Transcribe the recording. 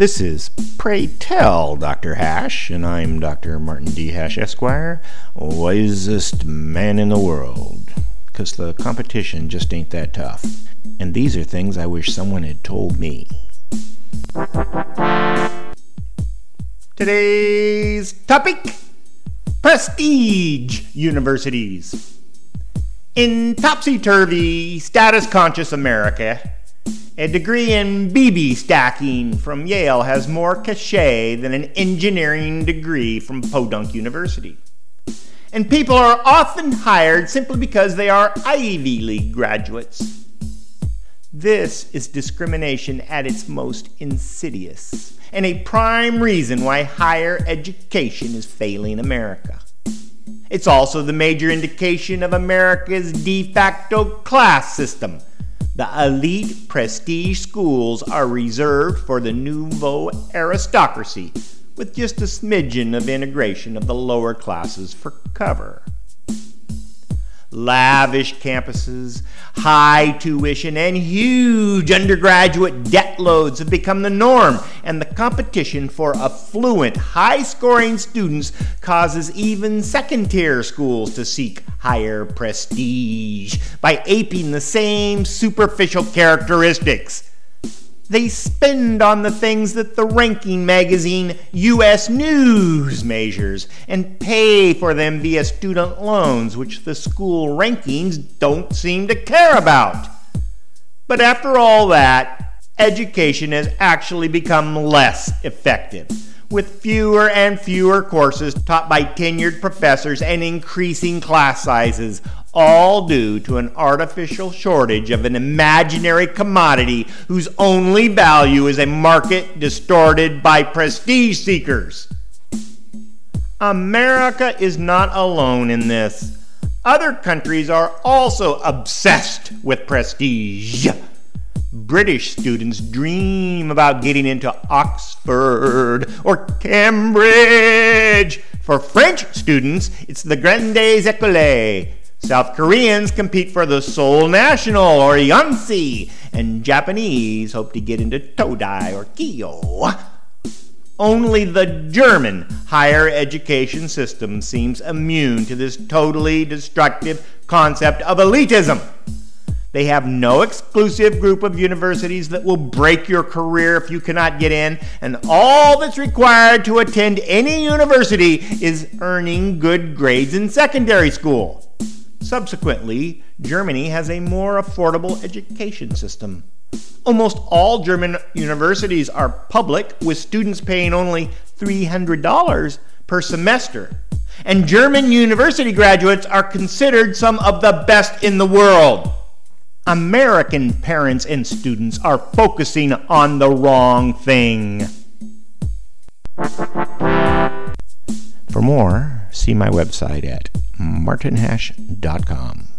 This is Pray Tell Dr. Hash, and I'm Dr. Martin D. Hash, Esquire, wisest man in the world. Because the competition just ain't that tough. And these are things I wish someone had told me. Today's topic Prestige Universities. In topsy turvy, status conscious America, a degree in BB stacking from Yale has more cachet than an engineering degree from Podunk University. And people are often hired simply because they are Ivy League graduates. This is discrimination at its most insidious, and a prime reason why higher education is failing America. It's also the major indication of America's de facto class system. The elite prestige schools are reserved for the nouveau aristocracy, with just a smidgen of integration of the lower classes for cover lavish campuses, high tuition, and huge undergraduate debt loads have become the norm, and the competition for affluent, high scoring students causes even second tier schools to seek higher prestige by aping the same superficial characteristics they spend on the things that the ranking magazine US News measures and pay for them via student loans, which the school rankings don't seem to care about. But after all that, education has actually become less effective, with fewer and fewer courses taught by tenured professors and increasing class sizes, all due to an artificial shortage of an imaginary commodity whose only value is a market distorted by prestige seekers. America is not alone in this. Other countries are also obsessed with prestige. British students dream about getting into Oxford or Cambridge. For French students, it's the Grandes Écoles. South Koreans compete for the Seoul National or Yonsei, and Japanese hope to get into Todai or Keio. Only the German higher education system seems immune to this totally destructive concept of elitism. They have no exclusive group of universities that will break your career if you cannot get in, and all that's required to attend any university is earning good grades in secondary school. Subsequently, Germany has a more affordable education system. Almost all German universities are public, with students paying only $300 per semester. And German university graduates are considered some of the best in the world. American parents and students are focusing on the wrong thing. For more, see my website at martinhash.com.